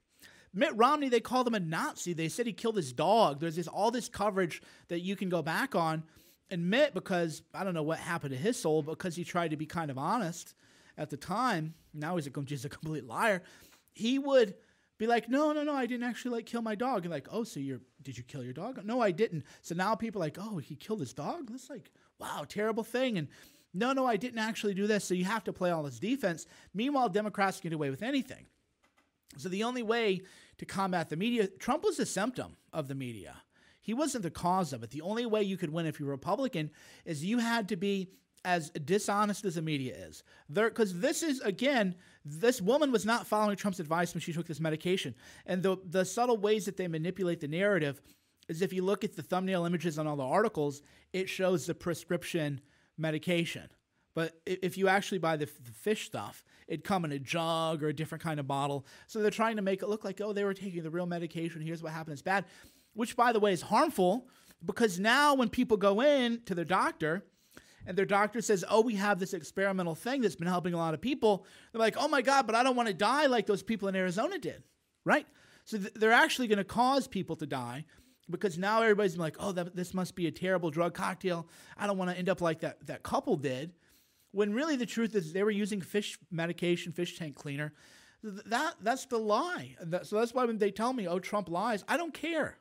Mitt Romney, they called him a Nazi. They said he killed his dog. There's this all this coverage that you can go back on. And Mitt, because I don't know what happened to his soul, because he tried to be kind of honest at the time. Now he's a, just a complete liar. He would be like, no, no, no, I didn't actually like kill my dog. And like, oh, so you're did you kill your dog? No, I didn't. So now people are like, oh, he killed his dog. That's like, wow, terrible thing. And no, no, I didn't actually do this. So you have to play all this defense. Meanwhile, Democrats can get away with anything. So the only way to combat the media, Trump was a symptom of the media. He wasn't the cause of it. The only way you could win if you're Republican is you had to be as dishonest as the media is. Because this is again, this woman was not following Trump's advice when she took this medication, and the the subtle ways that they manipulate the narrative is if you look at the thumbnail images on all the articles, it shows the prescription medication. But if you actually buy the, the fish stuff, it'd come in a jug or a different kind of bottle. So they're trying to make it look like, oh, they were taking the real medication. Here's what happened. It's bad, which, by the way, is harmful because now when people go in to their doctor, and their doctor says, Oh, we have this experimental thing that's been helping a lot of people. They're like, Oh my God, but I don't want to die like those people in Arizona did, right? So th- they're actually going to cause people to die because now everybody's like, Oh, that, this must be a terrible drug cocktail. I don't want to end up like that, that couple did. When really the truth is they were using fish medication, fish tank cleaner. That that's the lie. That, so that's why when they tell me, "Oh, Trump lies," I don't care.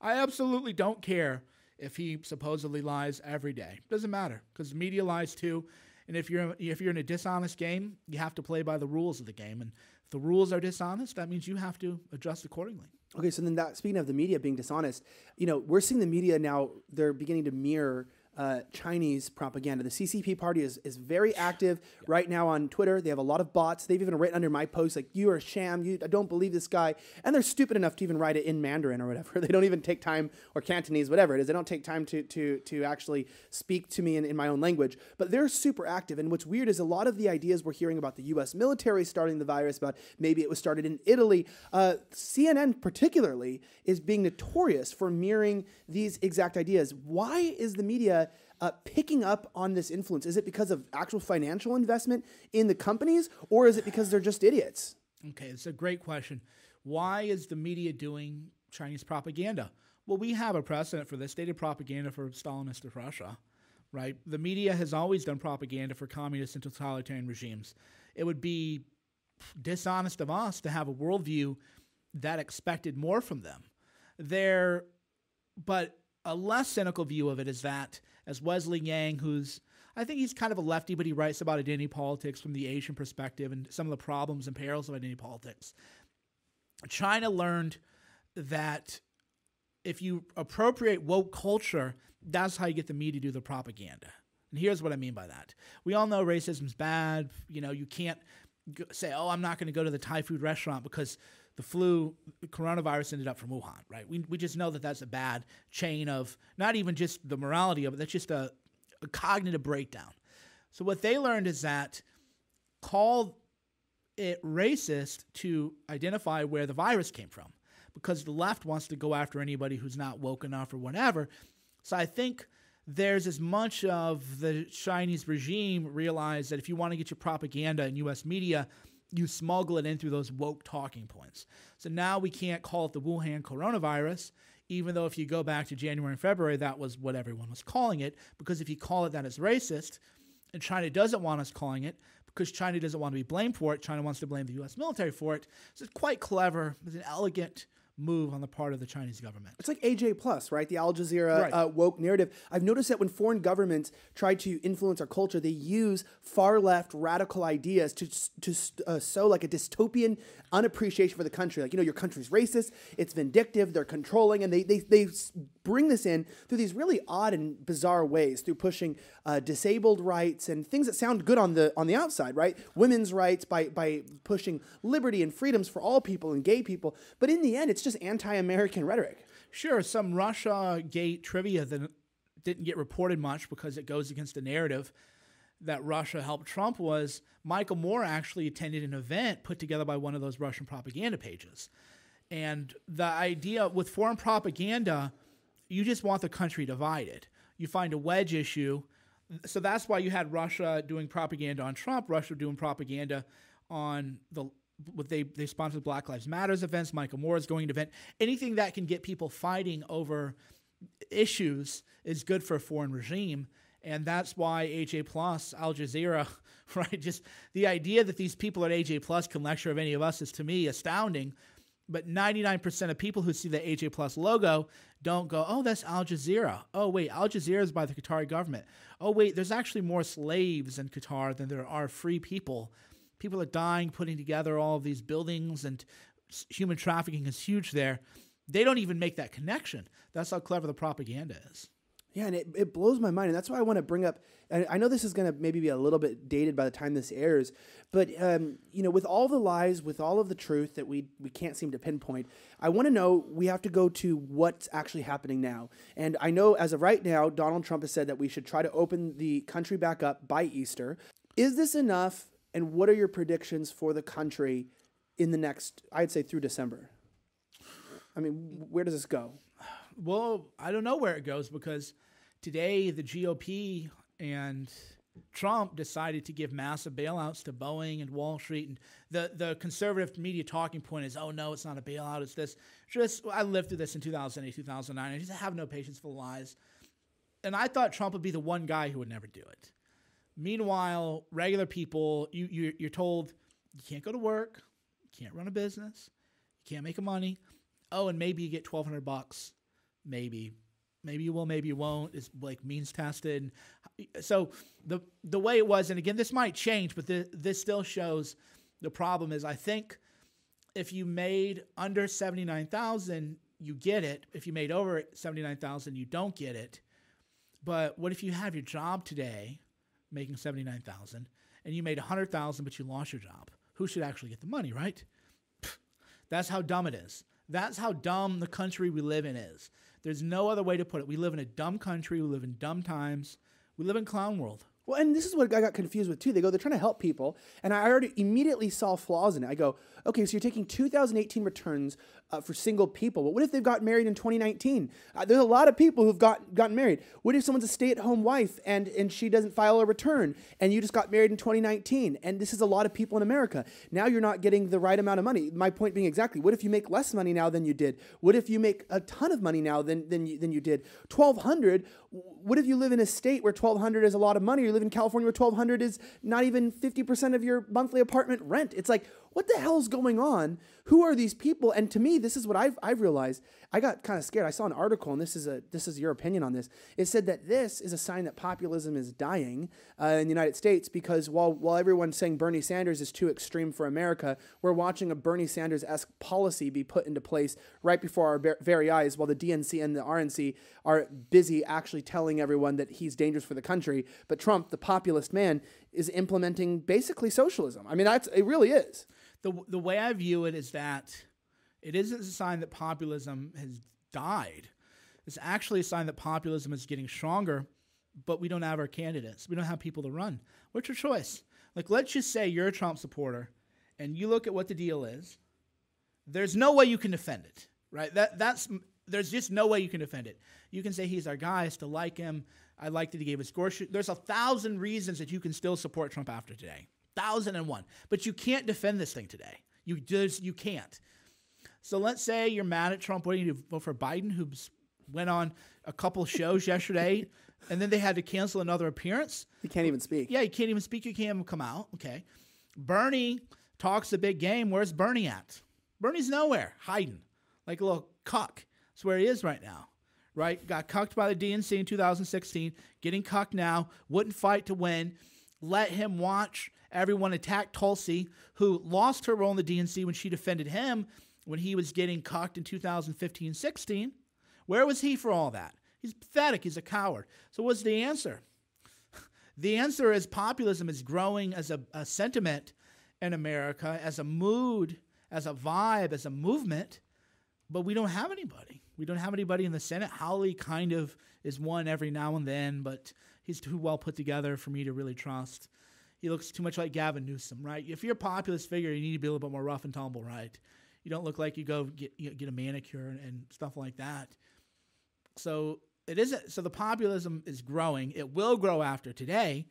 I absolutely don't care if he supposedly lies every day. Doesn't matter because media lies too. And if you're if you're in a dishonest game, you have to play by the rules of the game. And if the rules are dishonest, that means you have to adjust accordingly. Okay, so then that speaking of the media being dishonest, you know, we're seeing the media now they're beginning to mirror uh, Chinese propaganda. The CCP party is, is very active yeah. right now on Twitter. They have a lot of bots. They've even written under my post like "You are a sham. You I don't believe this guy." And they're stupid enough to even write it in Mandarin or whatever. They don't even take time or Cantonese, whatever it is. They don't take time to to to actually speak to me in, in my own language. But they're super active. And what's weird is a lot of the ideas we're hearing about the U.S. military starting the virus, about maybe it was started in Italy. Uh, CNN particularly is being notorious for mirroring these exact ideas. Why is the media? Uh, picking up on this influence? Is it because of actual financial investment in the companies, or is it because they're just idiots? Okay, it's a great question. Why is the media doing Chinese propaganda? Well, we have a precedent for this. They did propaganda for Stalinist Russia, right? The media has always done propaganda for communist and totalitarian regimes. It would be dishonest of us to have a worldview that expected more from them. There, but a less cynical view of it is that as Wesley Yang, who's I think he's kind of a lefty, but he writes about identity politics from the Asian perspective and some of the problems and perils of identity politics. China learned that if you appropriate woke culture, that's how you get the media to do the propaganda. And here's what I mean by that. We all know racism's bad. You know, you can't say, oh, I'm not going to go to the Thai food restaurant because the flu, coronavirus ended up from Wuhan, right? We, we just know that that's a bad chain of not even just the morality of it, that's just a, a cognitive breakdown. So what they learned is that call it racist to identify where the virus came from because the left wants to go after anybody who's not woke enough or whatever. So I think there's as much of the Chinese regime realize that if you want to get your propaganda in US media, you smuggle it in through those woke talking points. So now we can't call it the Wuhan coronavirus. even though if you go back to January and February, that was what everyone was calling it. Because if you call it that, it's racist. And China doesn't want us calling it because China doesn't want to be blamed for it. China wants to blame the U.S. military for it. So it's quite clever. It's an elegant move on the part of the Chinese government. It's like AJ Plus, right? The Al Jazeera Right. uh, woke narrative. I've noticed that when foreign governments try to influence our culture, they use far left radical ideas to to uh, sow like a dystopian unappreciation for the country. Like you know, your country's racist, it's vindictive, they're controlling, and they they they bring this in through these really odd and bizarre ways through pushing uh, disabled rights and things that sound good on the on the outside, right? Women's rights by by pushing liberty and freedoms for all people and gay people, but in the end, it's just anti-American rhetoric. Sure, some Russia Gate trivia that didn't get reported much because it goes against the narrative that Russia helped Trump was Michael Moore actually attended an event put together by one of those Russian propaganda pages. And the idea with foreign propaganda, you just want the country divided. You find a wedge issue. So that's why you had Russia doing propaganda on Trump, Russia doing propaganda on the what they they sponsored Black Lives Matters events. Michael Moore is going to event anything that can get people fighting over issues is good for a foreign regime. And that's why AJ Plus, Al Jazeera, right? Just the idea that these people at AJ Plus can lecture of any of us is to me astounding. But 99% of people who see the AJ Plus logo don't go, oh, that's Al Jazeera. Oh, wait, Al Jazeera is by the Qatari government. Oh, wait, there's actually more slaves in Qatar than there are free people. People are dying putting together all of these buildings, and human trafficking is huge there. They don't even make that connection. That's how clever the propaganda is. Yeah, and it, it blows my mind. And that's why I want to bring up, I know this is going to maybe be a little bit dated by the time this airs, but, um, you know, with all the lies, with all of the truth that we, we can't seem to pinpoint, I want to know we have to go to what's actually happening now. And I know as of right now, Donald Trump has said that we should try to open the country back up by Easter. Is this enough? And what are your predictions for the country in the next, I'd say through December? I mean, where does this go? Well, I don't know where it goes because today the GOP and Trump decided to give massive bailouts to Boeing and Wall Street, and the the conservative media talking point is, "Oh no, it's not a bailout; it's this." Just I lived through this in 2008, 2009. I just have no patience for the lies, and I thought Trump would be the one guy who would never do it. Meanwhile, regular people, you, you you're told you can't go to work, you can't run a business, you can't make money. Oh, and maybe you get 1,200 bucks maybe maybe you will maybe you won't it's like means tested. So the the way it was and again this might change but this, this still shows the problem is i think if you made under 79000 you get it. If you made over 79000 you don't get it. But what if you have your job today making 79000 and you made 100000 but you lost your job? Who should actually get the money right? That's how dumb it is. That's how dumb the country we live in is. There's no other way to put it. We live in a dumb country. We live in dumb times. We live in clown world. Well, and this is what I got confused with too. They go, they're trying to help people, and I already immediately saw flaws in it. I go, okay, so you're taking 2018 returns uh, for single people, but what if they've got married in 2019? Uh, there's a lot of people who've got gotten married. What if someone's a stay-at-home wife and and she doesn't file a return, and you just got married in 2019? And this is a lot of people in America. Now you're not getting the right amount of money. My point being exactly, what if you make less money now than you did? What if you make a ton of money now than than you, than you did? 1200. What if you live in a state where 1200 is a lot of money? Live in California where 1200 is not even 50% of your monthly apartment rent. It's like, what the hell's going on? Who are these people? And to me, this is what I've, I've realized. I got kind of scared. I saw an article, and this is a this is your opinion on this. It said that this is a sign that populism is dying uh, in the United States because while while everyone's saying Bernie Sanders is too extreme for America, we're watching a Bernie Sanders esque policy be put into place right before our very eyes, while the DNC and the RNC are busy actually telling everyone that he's dangerous for the country. But Trump, the populist man, is implementing basically socialism. I mean, that's it. Really is. The, the way I view it is that it isn't a sign that populism has died. It's actually a sign that populism is getting stronger, but we don't have our candidates. We don't have people to run. What's your choice? Like, let's just say you're a Trump supporter and you look at what the deal is. There's no way you can defend it, right? That, that's, there's just no way you can defend it. You can say he's our guy, I still like him. I like that he gave us Gorsuch. There's a thousand reasons that you can still support Trump after today. Thousand and one. But you can't defend this thing today. You just you can't. So let's say you're mad at Trump. What do you do? Vote for Biden, who went on a couple shows yesterday, and then they had to cancel another appearance. He can't even speak. Yeah, you can't even speak. You can't even come out. Okay. Bernie talks a big game. Where's Bernie at? Bernie's nowhere, hiding like a little cuck. That's where he is right now. Right? Got cucked by the DNC in 2016, getting cucked now, wouldn't fight to win. Let him watch everyone attack Tulsi, who lost her role in the DNC when she defended him when he was getting cucked in 2015 16. Where was he for all that? He's pathetic. He's a coward. So, what's the answer? The answer is populism is growing as a, a sentiment in America, as a mood, as a vibe, as a movement, but we don't have anybody. We don't have anybody in the Senate. Hawley kind of is one every now and then, but he's too well put together for me to really trust. He looks too much like Gavin Newsom, right? If you're a populist figure, you need to be a little bit more rough and tumble, right? You don't look like you go get you know, get a manicure and, and stuff like that. So it isn't. So the populism is growing. It will grow after today,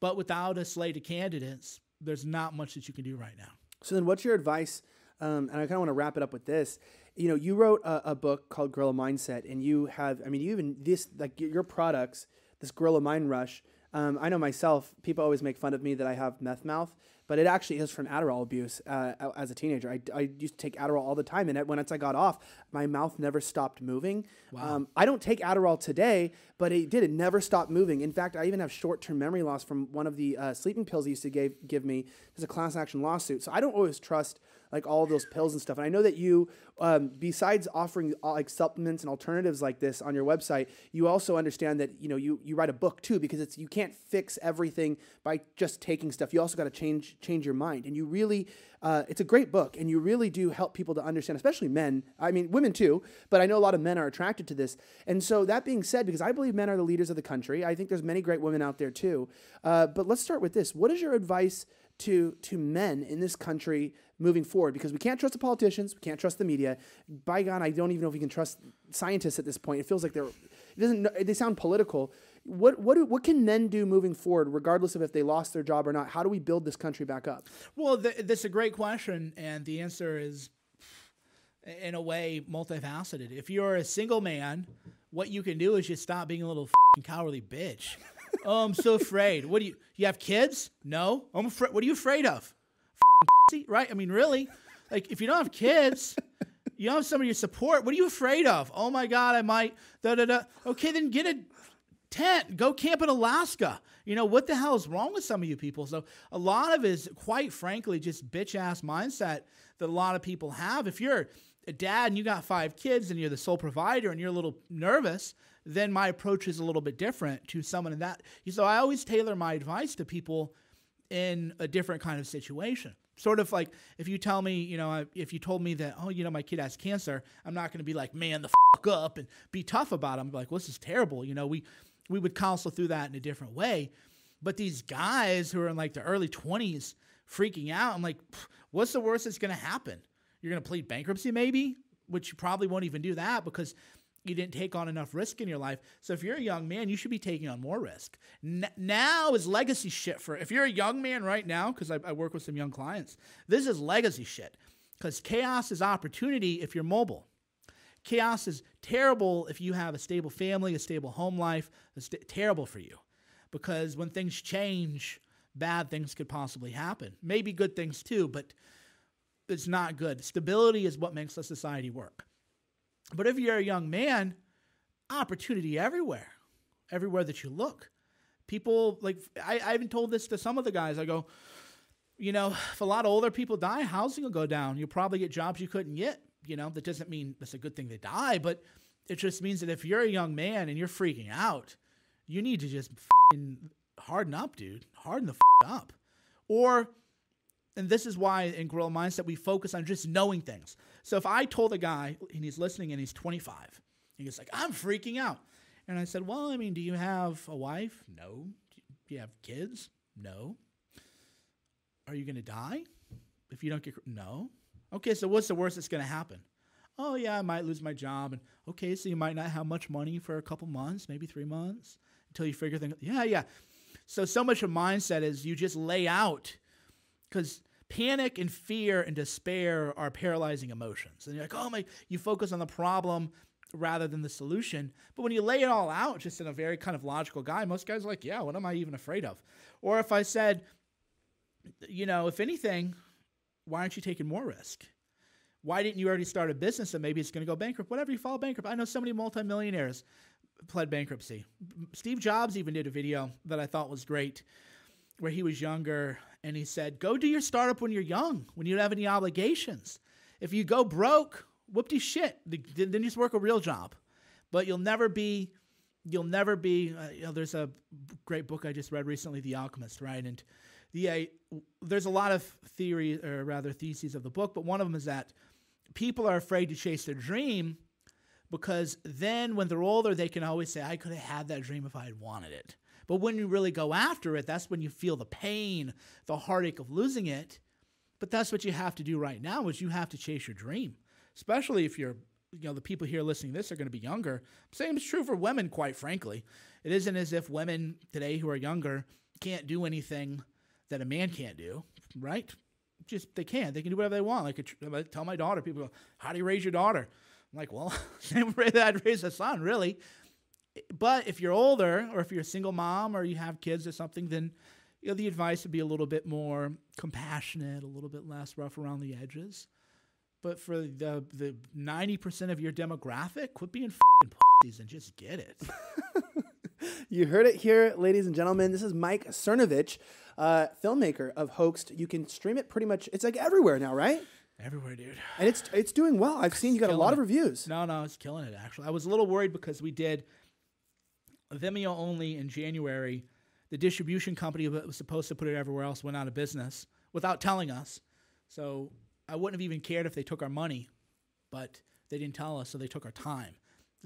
but without a slate of candidates, there's not much that you can do right now. So then, what's your advice? Um, and I kind of want to wrap it up with this. You know, you wrote a, a, book called Gorilla Mindset, and you have, I mean, you even this like your products, this Gorilla Mind Rush. Um, I know myself. People always make fun of me that I have meth mouth, but it actually is from Adderall abuse uh, as a teenager. I, I used to take Adderall all the time, and once I got off, my mouth never stopped moving. Wow. Um, I don't take Adderall today, but it did. It never stopped moving. In fact, I even have short term memory loss from one of the uh, sleeping pills he used to give, give me. There's a class action lawsuit. So I don't always trust like all those pills and stuff. And I know that you, um, besides offering uh, like supplements and alternatives like this on your website, you also understand that you know you you write a book too because it's you can't fix everything by just taking stuff. You also got to change change your mind, and you really. Uh, it's a great book, and you really do help people to understand, especially men. I mean, women too, but I know a lot of men are attracted to this. And so, that being said, because I believe men are the leaders of the country, I think there's many great women out there too. Uh, but let's start with this. What is your advice to to men in this country moving forward because we can't trust the politicians, we can't trust the media. By God, I don't even know if we can trust scientists at this point. It feels like they're it doesn't they sound political. What what do, what can men do moving forward, regardless of if they lost their job or not? How do we build this country back up? Well, th- that's a great question, and the answer is, in a way, multifaceted. If you're a single man, what you can do is just stop being a little cowardly bitch. oh, I'm so afraid. What do you? You have kids? No. I'm afraid. What are you afraid of? right? I mean, really, like if you don't have kids, you don't have somebody to support. What are you afraid of? Oh my God, I might. Da da da. Okay, then get a tent. Go camp in Alaska. You know what the hell is wrong with some of you people? So a lot of it is, quite frankly, just bitch ass mindset that a lot of people have. If you're a dad and you got five kids and you're the sole provider and you're a little nervous, then my approach is a little bit different to someone in that. So I always tailor my advice to people in a different kind of situation. Sort of like if you tell me, you know, if you told me that, oh, you know, my kid has cancer, I'm not going to be like, man, the fuck up and be tough about it. I'm like, well, this is terrible. You know, we we would counsel through that in a different way. But these guys who are in like the early 20s freaking out, I'm like, what's the worst that's going to happen? You're going to plead bankruptcy, maybe, which you probably won't even do that because you didn't take on enough risk in your life. So if you're a young man, you should be taking on more risk. N- now is legacy shit for if you're a young man right now, because I, I work with some young clients. This is legacy shit because chaos is opportunity if you're mobile. Chaos is terrible if you have a stable family, a stable home life. It's st- terrible for you because when things change, bad things could possibly happen. Maybe good things too, but it's not good. Stability is what makes a society work. But if you're a young man, opportunity everywhere, everywhere that you look. People like I, I even told this to some of the guys. I go, you know, if a lot of older people die, housing will go down. You'll probably get jobs you couldn't get. You know, that doesn't mean that's a good thing they die, but it just means that if you're a young man and you're freaking out, you need to just harden up, dude. Harden the f up. Or and this is why in Gorilla Mindset we focus on just knowing things. So if I told a guy and he's listening and he's 25, and he's like, I'm freaking out. And I said, Well, I mean, do you have a wife? No. Do you have kids? No. Are you going to die if you don't get. No. Okay, so what's the worst that's going to happen? Oh, yeah, I might lose my job. And okay, so you might not have much money for a couple months, maybe three months until you figure things Yeah, yeah. So, so much of mindset is you just lay out because panic and fear and despair are paralyzing emotions. And you're like, oh my, you focus on the problem rather than the solution. But when you lay it all out just in a very kind of logical guy, most guys are like, yeah, what am I even afraid of? Or if I said, you know, if anything, why aren't you taking more risk? Why didn't you already start a business and maybe it's going to go bankrupt? Whatever, you fall bankrupt. I know so many multimillionaires pled bankruptcy. Steve Jobs even did a video that I thought was great where he was younger and he said, Go do your startup when you're young, when you don't have any obligations. If you go broke, whoop shit, then just work a real job. But you'll never be, you'll never be, uh, you know, there's a great book I just read recently, The Alchemist, right? And the, uh, there's a lot of theory, or rather theses of the book, but one of them is that people are afraid to chase their dream because then when they're older, they can always say, I could have had that dream if I had wanted it. But when you really go after it, that's when you feel the pain, the heartache of losing it. But that's what you have to do right now is you have to chase your dream. Especially if you're, you know, the people here listening to this are going to be younger. Same is true for women, quite frankly. It isn't as if women today who are younger can't do anything that a man can't do, right? Just they can. They can do whatever they want. Like I tell my daughter, people go, "How do you raise your daughter?" I'm like, "Well, same way that I'd raise a son, really." But if you're older, or if you're a single mom, or you have kids or something, then you know the advice would be a little bit more compassionate, a little bit less rough around the edges. But for the the ninety percent of your demographic, quit being pussies and just get it. you heard it here, ladies and gentlemen. This is Mike Cernovich, uh, filmmaker of Hoaxed. You can stream it pretty much. It's like everywhere now, right? Everywhere, dude. And it's it's doing well. I've seen you got a lot it. of reviews. No, no, it's killing it. Actually, I was a little worried because we did Vimeo only in January. The distribution company that was supposed to put it everywhere else went out of business without telling us. So I wouldn't have even cared if they took our money, but they didn't tell us, so they took our time.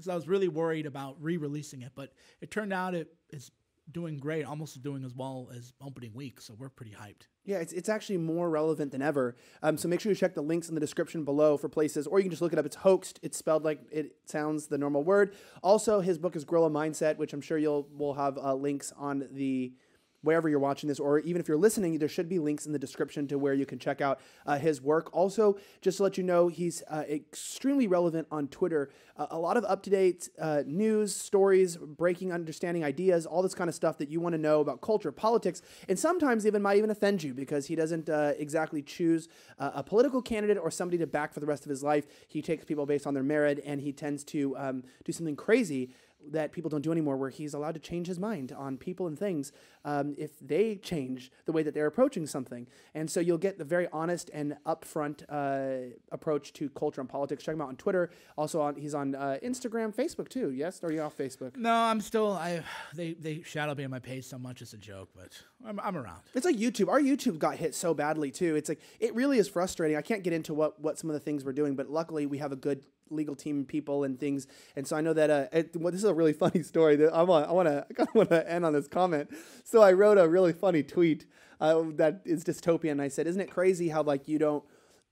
So I was really worried about re-releasing it, but it turned out it is doing great, almost doing as well as opening week. So we're pretty hyped. Yeah, it's, it's actually more relevant than ever. Um, so make sure you check the links in the description below for places, or you can just look it up. It's hoaxed. It's spelled like it sounds the normal word. Also, his book is Gorilla Mindset, which I'm sure you'll will have uh, links on the wherever you're watching this, or even if you're listening, there should be links in the description to where you can check out uh, his work. Also, just to let you know, he's uh, extremely relevant on Twitter. Uh, a lot of up to date uh, news, stories, breaking, understanding ideas, all this kind of stuff that you want to know about culture, politics, and sometimes even might even offend you because he doesn't uh, exactly choose uh, a political candidate or somebody to back for the rest of his life. He takes people based on their merit, and he tends to um, do something crazy that people don't do anymore, where he's allowed to change his mind on people and things um, if they change the way that they're approaching something. And so you'll get the very honest and upfront uh, approach to culture and politics. Check him out on Twitter. Also, on he's on uh, Instagram, Facebook too. Yes, or are you off Facebook? No, I'm still. I they they shadow ban my page so much it's a joke, but I'm I'm around. It's like YouTube. Our YouTube got hit so badly too. It's like it really is frustrating. I can't get into what what some of the things we're doing, but luckily we have a good legal team people and things. And so I know that uh, it, well, this is a really funny story. That I want I want to I kind of want to end on this comment. So I wrote a really funny tweet uh, that is dystopian. I said, "Isn't it crazy how like you don't."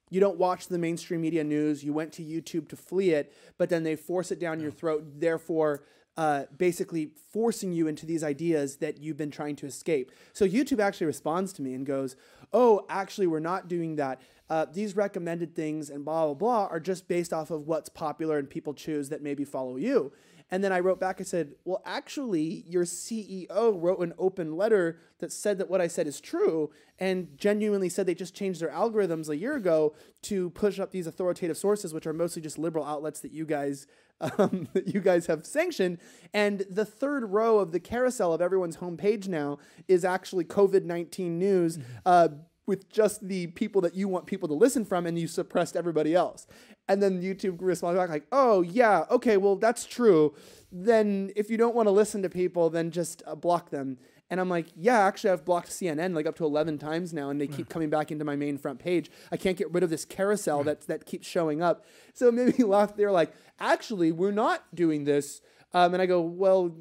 You don't watch the mainstream media news. You went to YouTube to flee it, but then they force it down your throat. Therefore, uh, basically forcing you into these ideas that you've been trying to escape. So YouTube actually responds to me and goes, "Oh, actually, we're not doing that uh, these recommended things and blah, blah, blah are just based off of what's popular and people choose that maybe follow you. And then I wrote back, I said, well, actually, your CEO wrote an open letter that said that what I said is true and genuinely said they just changed their algorithms a year ago to push up these authoritative sources, which are mostly just liberal outlets that you guys um, that you guys have sanctioned. And the third row of the carousel of everyone's homepage now is actually COVID 19 news. Mm-hmm. Uh, with just the people that you want people to listen from and you suppressed everybody else. And then YouTube responds back like, oh, yeah, okay, well, that's true. Then if you don't want to listen to people, then just uh, block them. And I'm like, yeah, actually, I've blocked CNN like up to 11 times now, and they keep coming back into my main front page. I can't get rid of this carousel that, that keeps showing up. So me laugh. They're like, actually, we're not doing this. Um, and I go, well,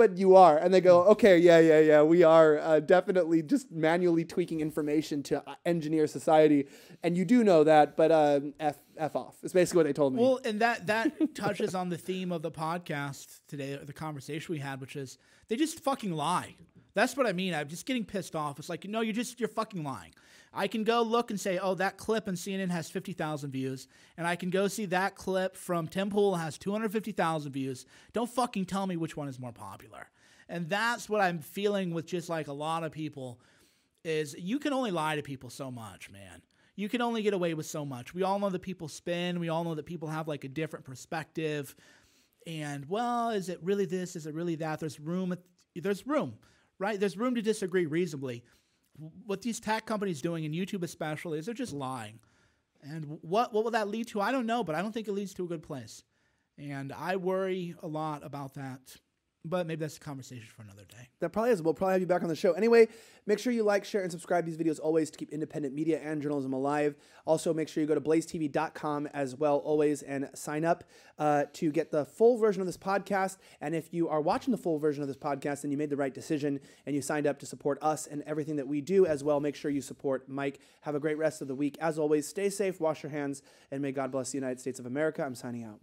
but you are. And they go, okay, yeah, yeah, yeah, we are uh, definitely just manually tweaking information to uh, engineer society. And you do know that, but uh, F, F off. It's basically what they told me. Well, and that, that touches on the theme of the podcast today, the conversation we had, which is they just fucking lie. That's what I mean. I'm just getting pissed off. It's like, no, you're just you're fucking lying. I can go look and say, oh, that clip on CNN has 50,000 views, and I can go see that clip from Tim Pool has 250,000 views. Don't fucking tell me which one is more popular. And that's what I'm feeling with just like a lot of people is you can only lie to people so much, man. You can only get away with so much. We all know that people spin. We all know that people have like a different perspective. And well, is it really this? Is it really that? There's room. There's room, right? There's room to disagree reasonably what these tech companies doing, and YouTube especially, is they're just lying. And what what will that lead to? I don't know, but I don't think it leads to a good place. And I worry a lot about that but maybe that's a conversation for another day. That probably is. We'll probably have you back on the show. Anyway, make sure you like, share, and subscribe these videos always to keep independent media and journalism alive. Also, make sure you go to blazetv.com as well, always, and sign up uh, to get the full version of this podcast. And if you are watching the full version of this podcast and you made the right decision and you signed up to support us and everything that we do as well, make sure you support Mike. Have a great rest of the week. As always, stay safe, wash your hands, and may God bless the United States of America. I'm signing out.